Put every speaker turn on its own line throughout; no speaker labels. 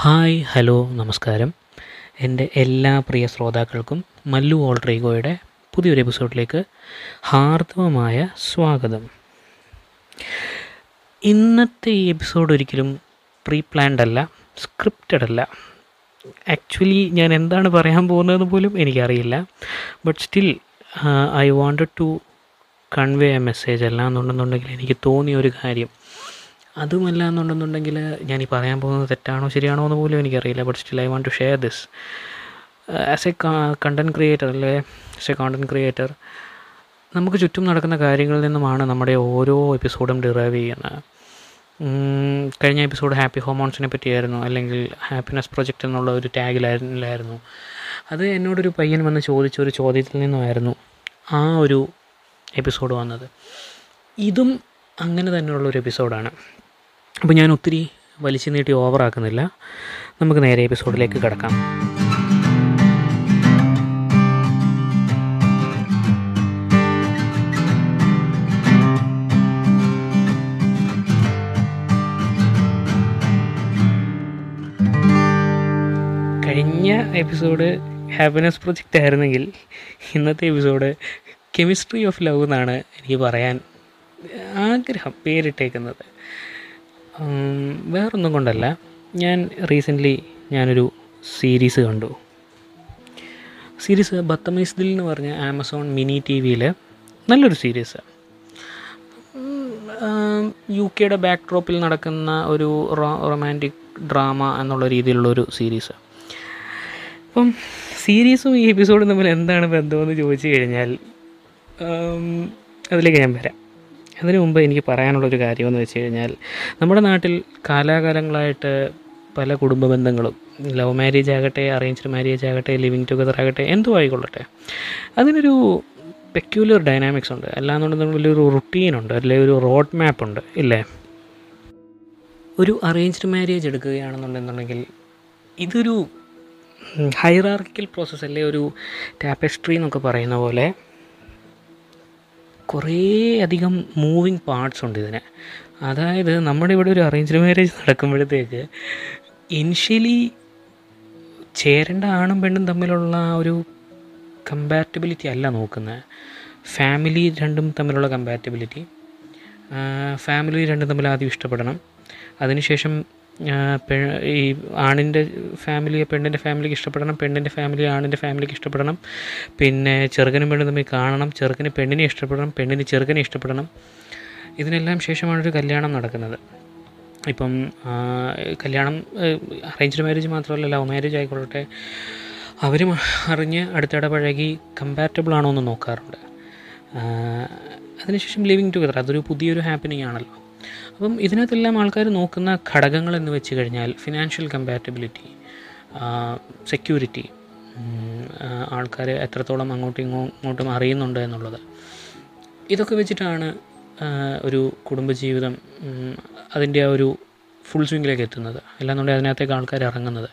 Hi hello നമസ്കാരം. എന്റെ എല്ലാ പ്രിയ ശ്രോതാക്കൾക്കും മല്ലു ഓൾട്രീഗോയുടെ പുതിയൊരു എപ്പിസോഡിലേക്ക് ഹാർദവമായ സ്വാഗതം. ഇന്നത്തെ ഈ എപ്പിസോഡ് ഒരിക്കലും പ്രീ പ്ലാൻഡ് അല്ല സ്ക്രിപ്റ്റഡ് അല്ല. ആക്ച്വലി ഞാൻ എന്താണ് പറയാൻ പോകുന്നതെന്ന് പോലും എനിക്കറിയില്ല. But still I wanted to convey a message അല്ല എന്നുണ്ടെന്നുണ്ടെങ്കിൽ എനിക്ക് തോന്നിയ ഒരു കാര്യം. അതുമല്ല എന്നുണ്ടെന്നുണ്ടെങ്കിൽ ഞാൻ ഈ പറയാൻ പോകുന്നത് തെറ്റാണോ ശരിയാണോ എന്ന് പോലും എനിക്കറിയില്ല. But still I want to share this as a content creator അല്ലേ? ആസ് എ കണ്ടന്റ് ക്രിയേറ്റർ നമുക്ക് ചുറ്റും നടക്കുന്ന കാര്യങ്ങളിൽ നിന്നുമാണ് നമ്മുടെ ഓരോ എപ്പിസോഡും ഡിറൈവ് ചെയ്യുന്നത്. കഴിഞ്ഞ എപ്പിസോഡ് ഹാപ്പി ഹോമോൺസിനെ പറ്റിയായിരുന്നു അല്ലെങ്കിൽ ഹാപ്പിനെസ് പ്രൊജക്റ്റ് എന്നുള്ള ഒരു ടാഗിലായിരുന്നു അത് എന്നോടൊരു പയ്യൻ വന്ന് ചോദിച്ച ഒരു ചോദ്യത്തിൽ നിന്നുമായിരുന്നു ആ ഒരു എപ്പിസോഡ് വന്നത്. ഇതും അങ്ങനെ തന്നെയുള്ള ഒരു എപ്പിസോഡാണ് അപ്പോൾ ഞാൻ ഒത്തിരി വലിച്ചു നീട്ടി ഓവറാക്കുന്നില്ല നമുക്ക് നേരെ എപ്പിസോഡിലേക്ക് കിടക്കാം. കഴിഞ്ഞ എപ്പിസോഡ് ഹാപ്പിനെസ് പ്രൊജക്റ്റ് ആയിരുന്നെങ്കിൽ ഇന്നത്തെ എപ്പിസോഡ് കെമിസ്ട്രി ഓഫ് ലവ് എന്നാണ് എനിക്ക് പറയാൻ ആഗ്രഹം പേരിട്ടേക്കുന്നത്. വേറൊന്നും കൊണ്ടല്ല. ഞാൻ റീസെന്റ്ലി ഞാനൊരു സീരീസ് കണ്ടു. സീരീസ് ബത്തമൈസ് ദിൽ എന്ന് പറഞ്ഞ ആമസോൺ മിനി ടി വിയിൽ നല്ലൊരു സീരീസ് യു കെയുടെ ബാക്ക് ഡ്രോപ്പിൽ നടക്കുന്ന ഒരു റൊമാന്റിക് ഡ്രാമ എന്നുള്ള രീതിയിലുള്ളൊരു സീരീസ് അപ്പം സീരീസും ഈ എപ്പിസോഡും തമ്മിൽ എന്താണ് ബന്ധമെന്ന് ചോദിച്ചു കഴിഞ്ഞാൽ അതിലേക്ക് ഞാൻ വരാം. അതിനു മുമ്പ് എനിക്ക് പറയാനുള്ളൊരു കാര്യമെന്ന് വെച്ച് കഴിഞ്ഞാൽ നമ്മുടെ നാട്ടിൽ കാലാകാലങ്ങളായിട്ട് പല കുടുംബ ബന്ധങ്ങളും ലവ് മാരേജ് ആകട്ടെ അറേഞ്ച്ഡ് മാരേജ് ആകട്ടെ ലിവിങ് ടുഗദർ ആകട്ടെ എന്തോ ആയിക്കൊള്ളട്ടെ. അതിനൊരു പെക്യുലർ ഡൈനാമിക്സ് ഉണ്ട്. അല്ലാന്നുണ്ടെന്നുണ്ടെങ്കിൽ ഒരു റുട്ടീൻ ഉണ്ട് അല്ലെങ്കിൽ ഒരു റോഡ് മാപ്പ് ഉണ്ട് ഇല്ലേ? ഒരു അറേഞ്ച്ഡ് മാരേജ് എടുക്കുകയാണെന്നുണ്ടെന്നുണ്ടെങ്കിൽ ഇതൊരു ഹൈറാർക്കിക്കൽ പ്രോസസ്സ് അല്ലേ? ഒരു ടാപ്പസ്ട്രി എന്നൊക്കെ പറയുന്ന പോലെ കുറേ അധികം മൂവിങ് പാർട്സ് ഉണ്ട് ഇതിന്. അതായത് നമ്മുടെ ഇവിടെ ഒരു അറേഞ്ച് മാരേജ് നടക്കുമ്പോഴത്തേക്ക് ഇനിഷ്യലി ചേരേണ്ട ആണും പെണ്ണും തമ്മിലുള്ള ആ ഒരു കമ്പാറ്റബിലിറ്റി അല്ല നോക്കുന്നത് ഫാമിലി രണ്ടും തമ്മിലുള്ള കമ്പാറ്റബിലിറ്റി ഫാമിലി രണ്ടും തമ്മിൽ ആദ്യം ഇഷ്ടപ്പെടണം. അതിനുശേഷം ഈ ആണിന്റെ ഫാമിലിയെ പെണ്ണിന്റെ ഫാമിലിക്ക് ഇഷ്ടപ്പെടണം പെണ്ണിന്റെ ഫാമിലി ആണിന്റെ ഫാമിലിക്ക് ഇഷ്ടപ്പെടണം പിന്നെ ചെറുക്കനും പെണ്ണും തമ്മിൽ കാണണം ചെറുക്കന് പെണ്ണിനെ ഇഷ്ടപ്പെടണം പെണ്ണിന് ചെറുക്കനെ ഇഷ്ടപ്പെടണം. ഇതിനെല്ലാം ശേഷമാണ് ഒരു കല്യാണം നടക്കുന്നത്. ഇപ്പം കല്യാണം അറേഞ്ച്ഡ് മാരേജ് മാത്രമല്ല ലവ് മാരേജ് ആയിക്കൊള്ളട്ടെ. അവരും അറിഞ്ഞ് അടുത്തിടപഴകി കമ്പാറ്റബിൾ ആണോ എന്ന് നോക്കാറുണ്ട്. അതിനുശേഷം ലിവിങ് ടുഗദർ അതൊരു പുതിയൊരു ഹാപ്പനിങ് ആണല്ലോ. അപ്പം ഇതിനകത്തെല്ലാം ആൾക്കാർ നോക്കുന്ന ഘടകങ്ങൾ എന്ന് വെച്ച് കഴിഞ്ഞാൽ ഫിനാൻഷ്യൽ കമ്പാറ്റബിലിറ്റി സെക്യൂരിറ്റി ആൾക്കാർ എത്രത്തോളം അങ്ങോട്ടും ഇങ്ങോ- ഇങ്ങോട്ടും അറിയുന്നുണ്ട് എന്നുള്ളത്. ഇതൊക്കെ വെച്ചിട്ടാണ് ഒരു കുടുംബജീവിതം അതിന്റെ ആ ഒരു ഫുൾ സ്വിങ്ങിലേക്ക് എത്തുന്നത്. അല്ലാന്നുണ്ടെങ്കിൽ അതിനകത്തേക്ക് ആൾക്കാർ ഇറങ്ങുന്നത്.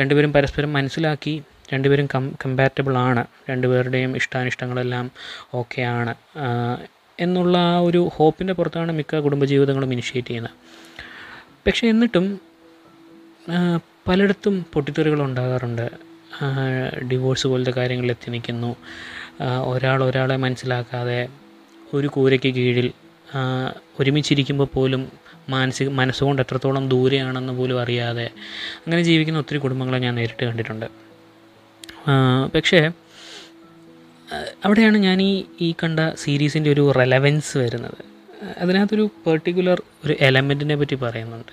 രണ്ടുപേരും പരസ്പരം മനസ്സിലാക്കി രണ്ടുപേരും കം കമ്പാറ്റബിൾ ആണ്. രണ്ടുപേരുടെയും ഇഷ്ടാനിഷ്ടങ്ങളെല്ലാം ഓക്കെ ആണ്. ആ, എന്നുള്ള ആ ഒരു ഹോപ്പിന്റെ പുറത്താണ് മിക്ക കുടുംബജീവിതങ്ങളും ഇനിഷ്യേറ്റ് ചെയ്യുന്നത്. പക്ഷേ എന്നിട്ടും പലയിടത്തും പൊട്ടിത്തെറികൾ ഉണ്ടാകാറുണ്ട്. ഡിവോഴ്സ് പോലത്തെ കാര്യങ്ങളിൽ എത്തി നിൽക്കുന്നു. ഒരാൾ ഒരാളെ മനസ്സിലാക്കാതെ ഒരു കൂരയ്ക്ക് കീഴിൽ ഒരുമിച്ചിരിക്കുമ്പോൾ പോലും മാനസിക മനസ്സുകൊണ്ട് എത്രത്തോളം ദൂരെയാണെന്ന് പോലും അറിയാതെ അങ്ങനെ ജീവിക്കുന്ന ഒത്തിരി കുടുംബങ്ങളെ ഞാൻ നേരിട്ട് കണ്ടിട്ടുണ്ട്. പക്ഷേ അവിടെയാണ് ഞാൻ ഈ ഈ കണ്ട സീരീസിന്റെ ഒരു റെലവൻസ് വരുന്നത്. അതിനകത്തൊരു പെർട്ടിക്കുലർ ഒരു എലമെന്റിനെ പറ്റി പറയുന്നുണ്ട്.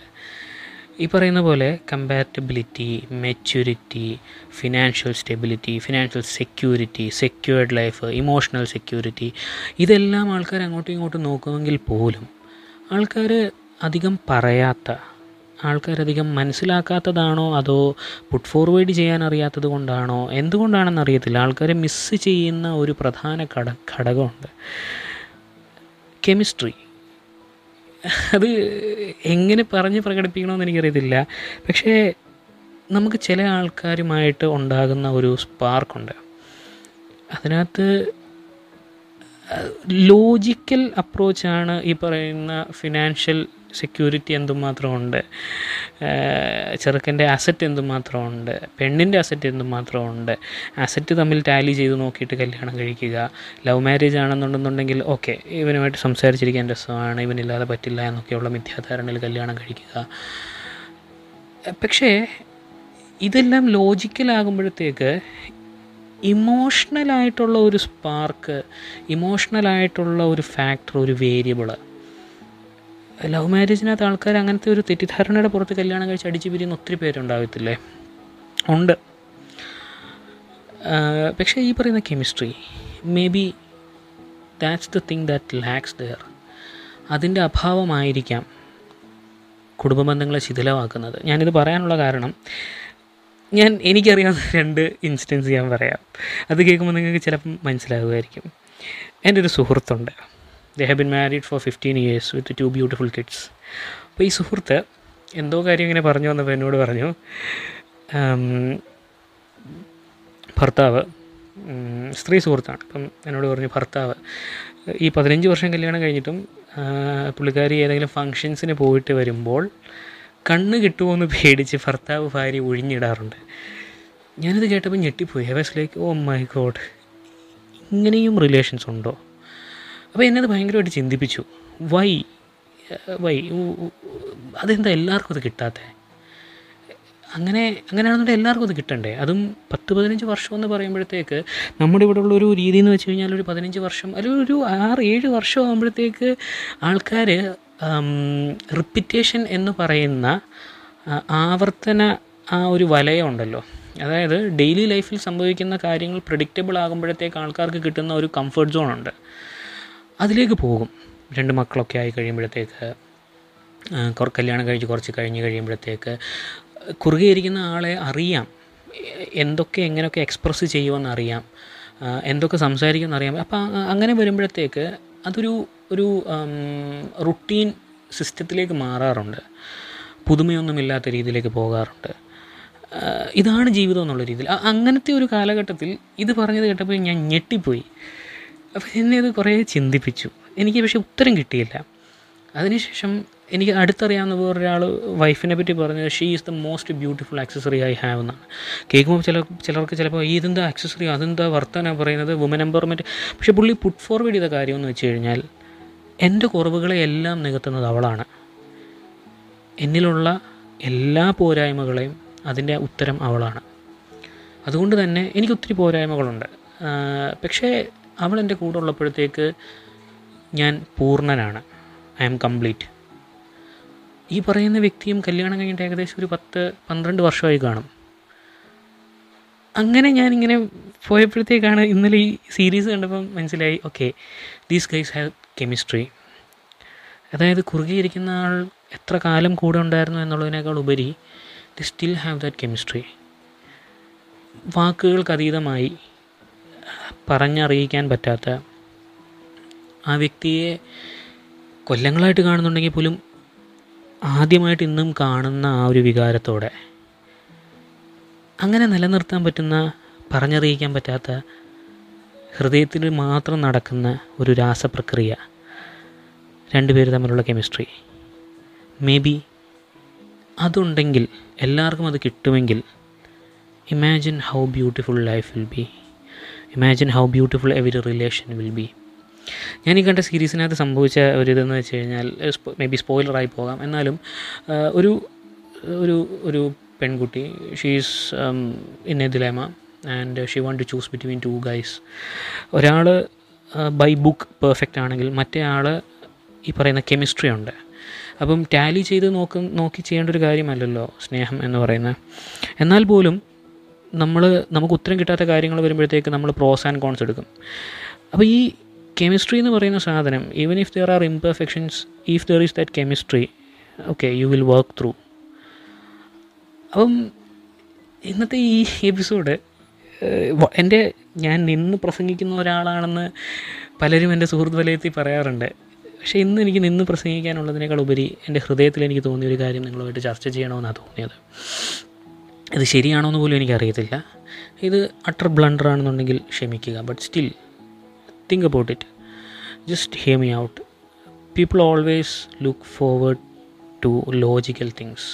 ഈ പറയുന്ന പോലെ compatibility maturity financial stability financial security secured life emotional security ഇതെല്ലാം ആൾക്കാർ അങ്ങോട്ടും ഇങ്ങോട്ടും നോക്കുമെങ്കിൽ പോലും ആൾക്കാർ അധികം പറയാത്ത ആൾക്കാരധികം മനസ്സിലാക്കാത്തതാണോ? അതോ പുട്ട് ഫോർവേഡ് ചെയ്യാൻ അറിയാത്തത് കൊണ്ടാണോ? എന്തുകൊണ്ടാണെന്ന് അറിയത്തില്ല ആൾക്കാരെ മിസ്സ് ചെയ്യുന്ന ഒരു പ്രധാന ഘട ഘടകമുണ്ട്. കെമിസ്ട്രി അത് എങ്ങനെ പറഞ്ഞ് പ്രകടിപ്പിക്കണമെന്ന് എനിക്കറിയത്തില്ല. പക്ഷേ നമുക്ക് ചില ആൾക്കാരുമായിട്ട് ഉണ്ടാകുന്ന ഒരു സ്പാർക്കുണ്ട് അതിനകത്ത് ലോജിക്കൽ അപ്രോച്ചാണ് ഈ പറയുന്ന ഫിനാൻഷ്യൽ സെക്യൂരിറ്റി എന്തുമാത്രമുണ്ട്? ചെറുക്കന്റെ അസറ്റ് എന്തുമാത്രമുണ്ട്? പെണ്ണിന്റെ അസറ്റ് എന്തുമാത്രമുണ്ട്? അസറ്റ് തമ്മിൽ ടാലി ചെയ്ത് നോക്കിയിട്ട് കല്യാണം കഴിക്കുക. ലവ് മാരേജ് ആണെന്നുണ്ടെന്നുണ്ടെങ്കിൽ ഓക്കെ ഇവനുമായിട്ട് സംസാരിച്ചിരിക്കാൻ രസമാണ്. ഇവനില്ലാതെ പറ്റില്ല എന്നൊക്കെയുള്ള മിഥ്യാധാരണയിൽ കല്യാണം കഴിക്കുക. പക്ഷേ ഇതെല്ലാം ലോജിക്കലാകുമ്പോഴത്തേക്ക് ഇമോഷണലായിട്ടുള്ള ഒരു സ്പാർക്ക് ഇമോഷണലായിട്ടുള്ള ഒരു ഫാക്ടർ ഒരു വേരിയബിൾ ലവ് മാരേജിനകത്ത് ആൾക്കാർ അങ്ങനത്തെ ഒരു തെറ്റിദ്ധാരണയുടെ പുറത്ത് കല്യാണം കഴിച്ച് അടിച്ചു പിരിയുന്ന ഒത്തിരി പേരുണ്ടാവത്തില്ലേ? ഉണ്ട്. പക്ഷേ ഈ പറയുന്ന chemistry may be that's the thing that lacks there അതിന്റെ അഭാവമായിരിക്കാം കുടുംബ ബന്ധങ്ങളെ ശിഥിലമാക്കുന്നത്. ഞാനിത് പറയാനുള്ള കാരണം ഞാൻ എനിക്കറിയാവുന്ന രണ്ട് ഇൻസിഡൻസ് ഞാൻ പറയാം. അത് കേൾക്കുമ്പോൾ നിങ്ങൾക്ക് ചിലപ്പം മനസ്സിലാകുമായിരിക്കും എന്റെ ഒരു സുഹൃത്തുണ്ട്. They have been married for fifteen years with two beautiful kids അപ്പോൾ ഈ സുഹൃത്ത് എന്തോ കാര്യം ഇങ്ങനെ പറഞ്ഞു വന്നപ്പോൾ എന്നോട് പറഞ്ഞു ഭർത്താവ് സ്ത്രീ സുഹൃത്താണ്. അപ്പം എന്നോട് പറഞ്ഞു ഭർത്താവ് ഈ പതിനഞ്ച് വർഷം കല്യാണം കഴിഞ്ഞിട്ടും പുള്ളിക്കാരി ഏതെങ്കിലും ഫങ്ഷൻസിന് പോയിട്ട് വരുമ്പോൾ കണ്ണ് കിട്ടുമോ പേടിച്ച് ഭർത്താവ് ഭാര്യ ഒഴിഞ്ഞിടാറുണ്ട്. ഞാനിത് കേട്ടപ്പോൾ ഞെട്ടിപ്പോയി. I like oh my God ഇങ്ങനെയും റിലേഷൻസ് ഉണ്ടോ? അപ്പോൾ എന്നെ അത് ഭയങ്കരമായിട്ട് ചിന്തിപ്പിച്ചു. വൈ വൈ അതെന്താ എല്ലാവർക്കും അത് കിട്ടാത്ത? അങ്ങനെ അങ്ങനെയാണെന്നുണ്ടെങ്കിൽ എല്ലാവർക്കും അത് കിട്ടണ്ടേ? അതും പത്ത് പതിനഞ്ച് വർഷം എന്ന് പറയുമ്പോഴത്തേക്ക് നമ്മുടെ ഇവിടെ ഉള്ള ഒരു രീതി എന്ന് വെച്ച് കഴിഞ്ഞാൽ ഒരു പതിനഞ്ച് വർഷം അല്ലെങ്കിൽ ഒരു ആറ് ഏഴ് വർഷം ആകുമ്പോഴത്തേക്ക് ആൾക്കാർ റിപ്പിറ്റേഷൻ എന്ന് പറയുന്ന ആവർത്തന ആ ഒരു വലയമുണ്ടല്ലോ അതായത് ഡെയിലി ലൈഫിൽ സംഭവിക്കുന്ന കാര്യങ്ങൾ പ്രഡിക്റ്റബിൾ ആകുമ്പോഴത്തേക്ക് ആൾക്കാർക്ക് കിട്ടുന്ന ഒരു കംഫർട്ട് സോൺ ഉണ്ട്. അതിലേക്ക് പോകും. രണ്ട് മക്കളൊക്കെ ആയി കഴിയുമ്പോഴത്തേക്ക് കല്യാണം കഴിച്ച് കുറച്ച് കഴിഞ്ഞ് കഴിയുമ്പോഴത്തേക്ക് കുറുകെ ഇരിക്കുന്ന ആളെ അറിയാം. എന്തൊക്കെ എങ്ങനെയൊക്കെ എക്സ്പ്രസ് ചെയ്യുമെന്ന് അറിയാം. എന്തൊക്കെ സംസാരിക്കുമെന്ന് അറിയാം. അപ്പം അങ്ങനെ വരുമ്പോഴത്തേക്ക് അതൊരു ഒരു റുട്ടീൻ സിസ്റ്റത്തിലേക്ക് മാറാറുണ്ട്. പുതുമയൊന്നുമില്ലാത്ത രീതിയിലേക്ക് പോകാറുണ്ട്. ഇതാണ് ജീവിതം എന്നുള്ള രീതിയിൽ. അങ്ങനത്തെ ഒരു കാലഘട്ടത്തിൽ ഇത് പറഞ്ഞത് കേട്ടപ്പോൾ ഞാൻ ഞെട്ടിപ്പോയി. അപ്പോൾ എന്നെ ഇത് കുറേ ചിന്തിപ്പിച്ചു. എനിക്ക് പക്ഷേ ഉത്തരം കിട്ടിയില്ല. അതിനുശേഷം എനിക്ക് അടുത്തറിയാവുന്ന ഒരാൾ വൈഫിനെ പറ്റി പറഞ്ഞത് she is the most beautiful accessory I have എന്നാണ്. കേൾക്കുമ്പോൾ ചില ചിലർക്ക് ചിലപ്പോൾ ഇതെന്താ ആക്സസറി അതെന്താ വർത്തനാണ് പറയുന്നത്? വുമൻ എംപവർമെന്റ് പക്ഷേ പുള്ളി പുട്ട് ഫോർവേഡ് ചെയ്ത കാര്യം എന്ന് വെച്ച് കഴിഞ്ഞാൽ എന്റെ കുറവുകളെ എല്ലാം നികത്തുന്നത് അവളാണ്. എന്നിലുള്ള എല്ലാ പോരായ്മകളെയും അതിന്റെ ഉത്തരം അവളാണ്. അതുകൊണ്ട് തന്നെ എനിക്ക് ഒത്തിരി പോരായ്മകളുണ്ട്. പക്ഷേ അവൾ എന്റെ കൂടെ ഉള്ളപ്പോഴത്തേക്ക് ഞാൻ പൂർണനാണ്. ഐ ആം കംപ്ലീറ്റ് ഈ പറയുന്ന വ്യക്തിയും കല്യാണം കഴിഞ്ഞിട്ട് ഏകദേശം ഒരു പത്ത് പന്ത്രണ്ട് വർഷമായി കാണും. അങ്ങനെ ഞാനിങ്ങനെ പോയപ്പോഴത്തേക്കാണ് ഇന്നലെ ഈ സീരീസ് കണ്ടപ്പം മനസ്സിലായി okay these guys have chemistry അതായത് കുറുകിയിരിക്കുന്ന ആൾ എത്ര കാലം കൂടെ ഉണ്ടായിരുന്നു എന്നുള്ളതിനേക്കാൾ ഉപരി they still have that chemistry വാക്കുകൾക്ക് അതീതമായി പറഞ്ഞറിയിക്കാൻ പറ്റാത്ത ആ വ്യക്തിയെ കൊല്ലങ്ങളായിട്ട് കാണുന്നുണ്ടെങ്കിൽ പോലും ആദ്യമായിട്ട് ഇന്നും കാണുന്ന ആ ഒരു വികാരത്തോടെ അങ്ങനെ നിലനിർത്താൻ പറ്റുന്ന പറഞ്ഞറിയിക്കാൻ പറ്റാത്ത ഹൃദയത്തിൽ മാത്രം നടക്കുന്ന ഒരു രാസപ്രക്രിയ. രണ്ടുപേർ തമ്മിലുള്ള കെമിസ്ട്രി. മേ ബി അതുണ്ടെങ്കിൽ എല്ലാവർക്കും അത് കിട്ടുമെങ്കിൽ imagine how beautiful life will be. Imagine how beautiful every relation will be ഞാൻ ഈ കണ്ട സീരീസിനകത്ത് സംഭവിച്ച ഒരു ഇതെന്ന് വെച്ച് കഴിഞ്ഞാൽ മേ ബി സ്പോയിലറായി പോകാം. എന്നാലും ഒരു ഒരു ഒരു പെൺകുട്ടി she's in a dilemma and she want to choose between two guys ഒരാൾ ബൈ ബുക്ക് പെർഫെക്റ്റ് ആണെങ്കിൽ മറ്റേ ആൾ ഈ പറയുന്ന കെമിസ്ട്രി ഉണ്ട്. അപ്പം ടാലി ചെയ്ത് നോക്കും നോക്കി ചെയ്യേണ്ട ഒരു കാര്യമല്ലല്ലോ സ്നേഹം എന്ന് പറയുന്നത്. എന്നാൽ പോലും നമ്മൾ നമുക്ക് ഉത്തരം കിട്ടാത്ത കാര്യങ്ങൾ വരുമ്പോഴത്തേക്ക് നമ്മൾ പ്രോസ് ആൻഡ് കോൺസ് എടുക്കും. അപ്പോൾ ഈ കെമിസ്ട്രി എന്ന് പറയുന്ന സാധനം even if there are imperfections if there is that chemistry okay you will work through അപ്പം ഇന്നത്തെ ഈ എപ്പിസോഡ് എന്റെ ഞാൻ നിന്ന് പ്രസംഗിക്കുന്ന ഒരാളാണെന്ന് പലരും എന്റെ സുഹൃത്ത് വലയത്തിൽ പറയാറുണ്ട്. പക്ഷേ ഇന്ന് എനിക്ക് നിന്ന് പ്രസംഗിക്കാനുള്ളതിനേക്കാൾ ഉപരി എന്റെ ഹൃദയത്തിൽ എനിക്ക് തോന്നിയ ഒരു കാര്യം നിങ്ങളുമായിട്ട് ചർച്ച ചെയ്യണമെന്നാണ് തോന്നിയത്. ഇത് ശരിയാണോ എന്ന് പോലും എനിക്കറിയത്തില്ല. ഇത് അട്ടർ ബ്ലണ്ടർ ആണെന്നുണ്ടെങ്കിൽ ക്ഷമിക്കുക but still think about it just hear me out people always look forward to logical things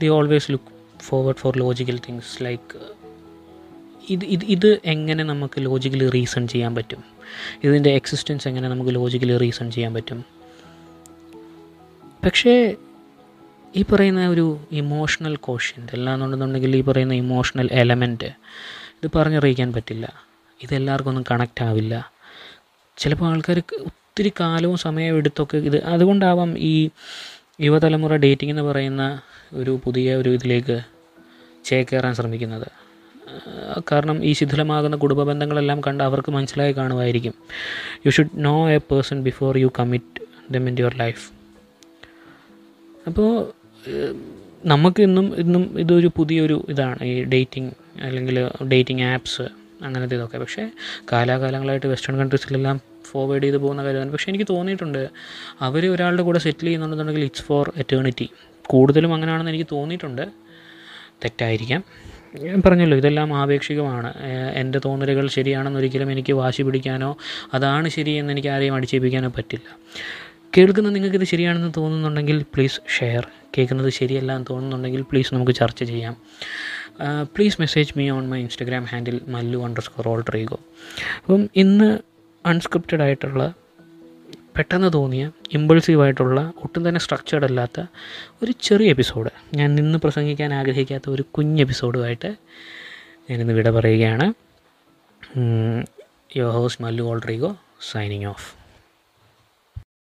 they always look forward for logical things like ഇത് ഇത് ഇത് എങ്ങനെ നമുക്ക് ലോജിക്കലി റീസൺ ചെയ്യാൻ പറ്റും? ഇതിന്റെ എക്സിസ്റ്റൻസ് എങ്ങനെ നമുക്ക് ലോജിക്കലി റീസൺ ചെയ്യാൻ പറ്റും? പക്ഷേ ഈ പറയുന്ന ഒരു ഇമോഷണൽ കോഷ്യന്റ് അല്ലാന്നുണ്ടെന്നുണ്ടെങ്കിൽ ഈ പറയുന്ന ഇമോഷണൽ എലമെന്റ് ഇത് പറഞ്ഞറിയിക്കാൻ പറ്റില്ല. ഇതെല്ലാവർക്കും ഒന്നും കണക്റ്റ് ആവില്ല. ചിലപ്പോൾ ആൾക്കാർ ഒത്തിരി കാലവും സമയവും എടുത്തൊക്കെ ഇത് അതുകൊണ്ടാവാം ഈ യുവതലമുറ ഡേറ്റിംഗ് എന്ന് പറയുന്ന ഒരു പുതിയ ഒരു ഇതിലേക്ക് ചേക്കേറാൻ ശ്രമിക്കുന്നത്. കാരണം ഈ ശിഥിലമാകുന്ന കുടുംബ ബന്ധങ്ങളെല്ലാം കണ്ട് അവർക്ക് മനസ്സിലായി കാണുമായിരിക്കും. You should know a person before you commit them in your life അപ്പോൾ നമുക്ക് ഇന്നും ഇന്നും ഇതൊരു പുതിയൊരു ഇതാണ്. ഈ ഡേറ്റിംഗ് അല്ലെങ്കിൽ ഡേറ്റിംഗ് ആപ്സ് അങ്ങനത്തെ ഇതൊക്കെ. പക്ഷേ കാലാകാലങ്ങളായിട്ട് വെസ്റ്റേൺ കൺട്രീസിലെല്ലാം ഫോർവേഡ് ചെയ്ത് പോകുന്ന കാര്യമാണ് പക്ഷേ എനിക്ക് തോന്നിയിട്ടുണ്ട് അവർ ഒരാളുടെ കൂടെ സെറ്റിൽ ചെയ്യുന്നുണ്ടെന്നുണ്ടെങ്കിൽ ഇറ്റ്സ് ഫോർ എറ്റേണിറ്റി. കൂടുതലും അങ്ങനെയാണെന്ന് എനിക്ക് തോന്നിയിട്ടുണ്ട്. തെറ്റായിരിക്കാം. ഞാൻ പറഞ്ഞല്ലോ ഇതെല്ലാം ആപേക്ഷികമാണ്. എന്റെ തോന്നലുകൾ ശരിയാണെന്നൊരിക്കലും എനിക്ക് വാശി പിടിക്കാനോ അതാണ് ശരിയെന്ന് എനിക്ക് ആരെയും അടിച്ചേൽപ്പിക്കാനോ പറ്റില്ല. കേൾക്കുന്ന നിങ്ങൾക്ക് ഇത് ശരിയാണെന്ന് തോന്നുന്നുണ്ടെങ്കിൽ പ്ലീസ് ഷെയർ കേൾക്കുന്നത് ശരിയല്ല എന്ന് തോന്നുന്നുണ്ടെങ്കിൽ പ്ലീസ് നമുക്ക് ചർച്ച ചെയ്യാം. Please message me on my Instagram handle Mallu underscore ego അപ്പം ഇന്ന് അൺസ്ക്രിപ്റ്റഡ് ആയിട്ടുള്ള പെട്ടെന്ന് തോന്നിയ ഇമ്പൾസീവായിട്ടുള്ള ഒട്ടും തന്നെ സ്ട്രക്ചേർഡ് അല്ലാത്ത ഒരു ചെറിയ എപ്പിസോഡ് ഞാൻ നിന്ന് പ്രസംഗിക്കാൻ ആഗ്രഹിക്കാത്ത ഒരു കുഞ്ഞ് എപ്പിസോഡുമായിട്ട് ഞാനിന്ന് വിട പറയുകയാണ്. Your host Mallu alter ego signing off